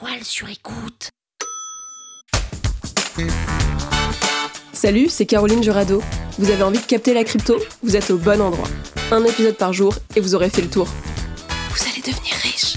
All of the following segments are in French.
La toile sur écoute. Salut, c'est Caroline Jurado. Vous avez envie de capter la crypto? Vous êtes au bon endroit. Un épisode par jour et vous aurez fait le tour. Vous allez devenir riche.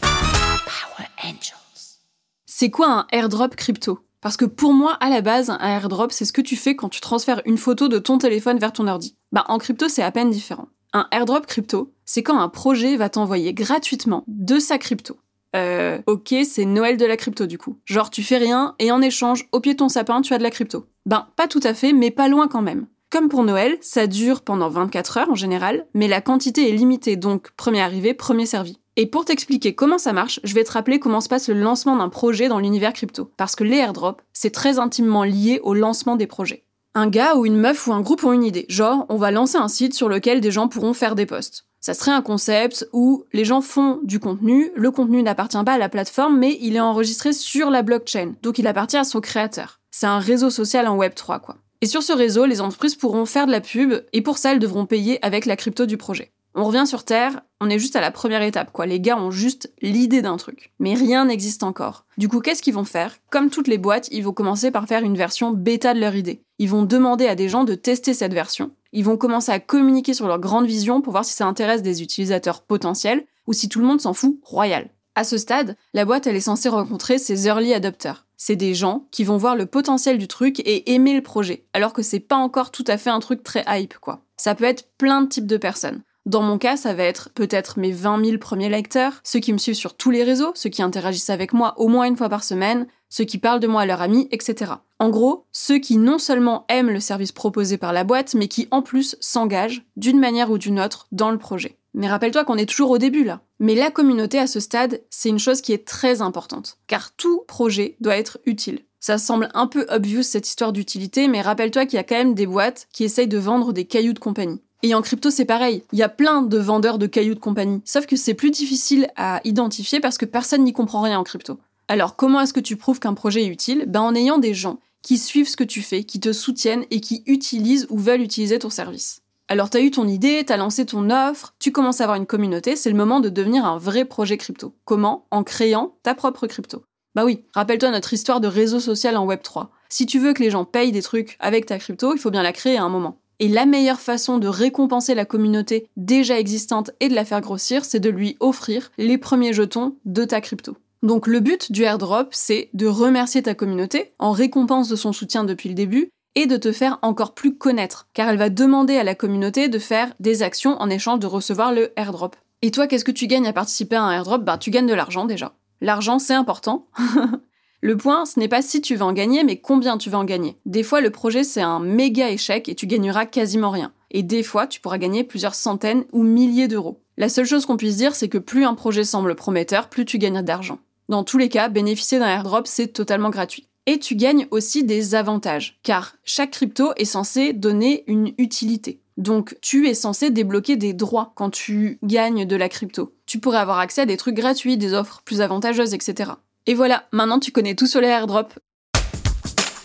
Power Angels. C'est quoi un airdrop crypto? Parce que pour moi, à la base, un airdrop, c'est ce que tu fais quand tu transfères une photo de ton téléphone vers ton ordi. Bah, en crypto, c'est à peine différent. Un airdrop crypto, c'est quand un projet va t'envoyer gratuitement de sa crypto euh, ok, c'est Noël de la crypto du coup. Genre, tu fais rien et en échange, au pied de ton sapin, tu as de la crypto. Ben, pas tout à fait, mais pas loin quand même. Comme pour Noël, ça dure pendant 24 heures en général, mais la quantité est limitée, donc premier arrivé, premier servi. Et pour t'expliquer comment ça marche, je vais te rappeler comment se passe le lancement d'un projet dans l'univers crypto. Parce que les airdrops, c'est très intimement lié au lancement des projets. Un gars ou une meuf ou un groupe ont une idée, genre on va lancer un site sur lequel des gens pourront faire des posts ça serait un concept où les gens font du contenu, le contenu n'appartient pas à la plateforme, mais il est enregistré sur la blockchain, donc il appartient à son créateur. C'est un réseau social en Web 3, quoi. Et sur ce réseau, les entreprises pourront faire de la pub, et pour ça, elles devront payer avec la crypto du projet. On revient sur Terre, on est juste à la première étape, quoi. Les gars ont juste l'idée d'un truc. Mais rien n'existe encore. Du coup, qu'est-ce qu'ils vont faire? Comme toutes les boîtes, ils vont commencer par faire une version bêta de leur idée. Ils vont demander à des gens de tester cette version, ils vont commencer à communiquer sur leur grande vision pour voir si ça intéresse des utilisateurs potentiels ou si tout le monde s'en fout royal. À ce stade, la boîte elle est censée rencontrer ses early adopters. C'est des gens qui vont voir le potentiel du truc et aimer le projet, alors que c'est pas encore tout à fait un truc très hype quoi. Ça peut être plein de types de personnes. Dans mon cas, ça va être peut-être mes 20 000 premiers lecteurs, ceux qui me suivent sur tous les réseaux, ceux qui interagissent avec moi au moins une fois par semaine, ceux qui parlent de moi à leurs amis, etc. En gros, ceux qui non seulement aiment le service proposé par la boîte, mais qui en plus s'engagent, d'une manière ou d'une autre, dans le projet. Mais rappelle-toi qu'on est toujours au début là. Mais la communauté à ce stade, c'est une chose qui est très importante, car tout projet doit être utile. Ça semble un peu obvious cette histoire d'utilité, mais rappelle-toi qu'il y a quand même des boîtes qui essayent de vendre des cailloux de compagnie. Et en crypto, c'est pareil. Il y a plein de vendeurs de cailloux de compagnie. Sauf que c'est plus difficile à identifier parce que personne n'y comprend rien en crypto. Alors, comment est-ce que tu prouves qu'un projet est utile? Ben, en ayant des gens qui suivent ce que tu fais, qui te soutiennent et qui utilisent ou veulent utiliser ton service. Alors, t'as eu ton idée, t'as lancé ton offre, tu commences à avoir une communauté, c'est le moment de devenir un vrai projet crypto. Comment? En créant ta propre crypto. Bah oui, rappelle-toi notre histoire de réseau social en Web3. Si tu veux que les gens payent des trucs avec ta crypto, il faut bien la créer à un moment. Et la meilleure façon de récompenser la communauté déjà existante et de la faire grossir, c'est de lui offrir les premiers jetons de ta crypto. Donc le but du airdrop, c'est de remercier ta communauté en récompense de son soutien depuis le début et de te faire encore plus connaître, car elle va demander à la communauté de faire des actions en échange de recevoir le airdrop. Et toi, qu'est-ce que tu gagnes à participer à un airdrop? Bah, tu gagnes de l'argent déjà. L'argent, c'est important. Le point, ce n'est pas si tu vas en gagner, mais combien tu vas en gagner. Des fois, le projet, c'est un méga échec et tu gagneras quasiment rien. Et des fois, tu pourras gagner plusieurs centaines ou milliers d'euros. La seule chose qu'on puisse dire, c'est que plus un projet semble prometteur, plus tu gagnes d'argent. Dans tous les cas, bénéficier d'un airdrop, c'est totalement gratuit. Et tu gagnes aussi des avantages, car chaque crypto est censé donner une utilité. Donc tu es censé débloquer des droits quand tu gagnes de la crypto. Tu pourrais avoir accès à des trucs gratuits, des offres plus avantageuses, etc. Et voilà, maintenant tu connais tout sur les airdrops.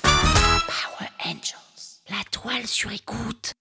Power Angels, la toile sur écoute.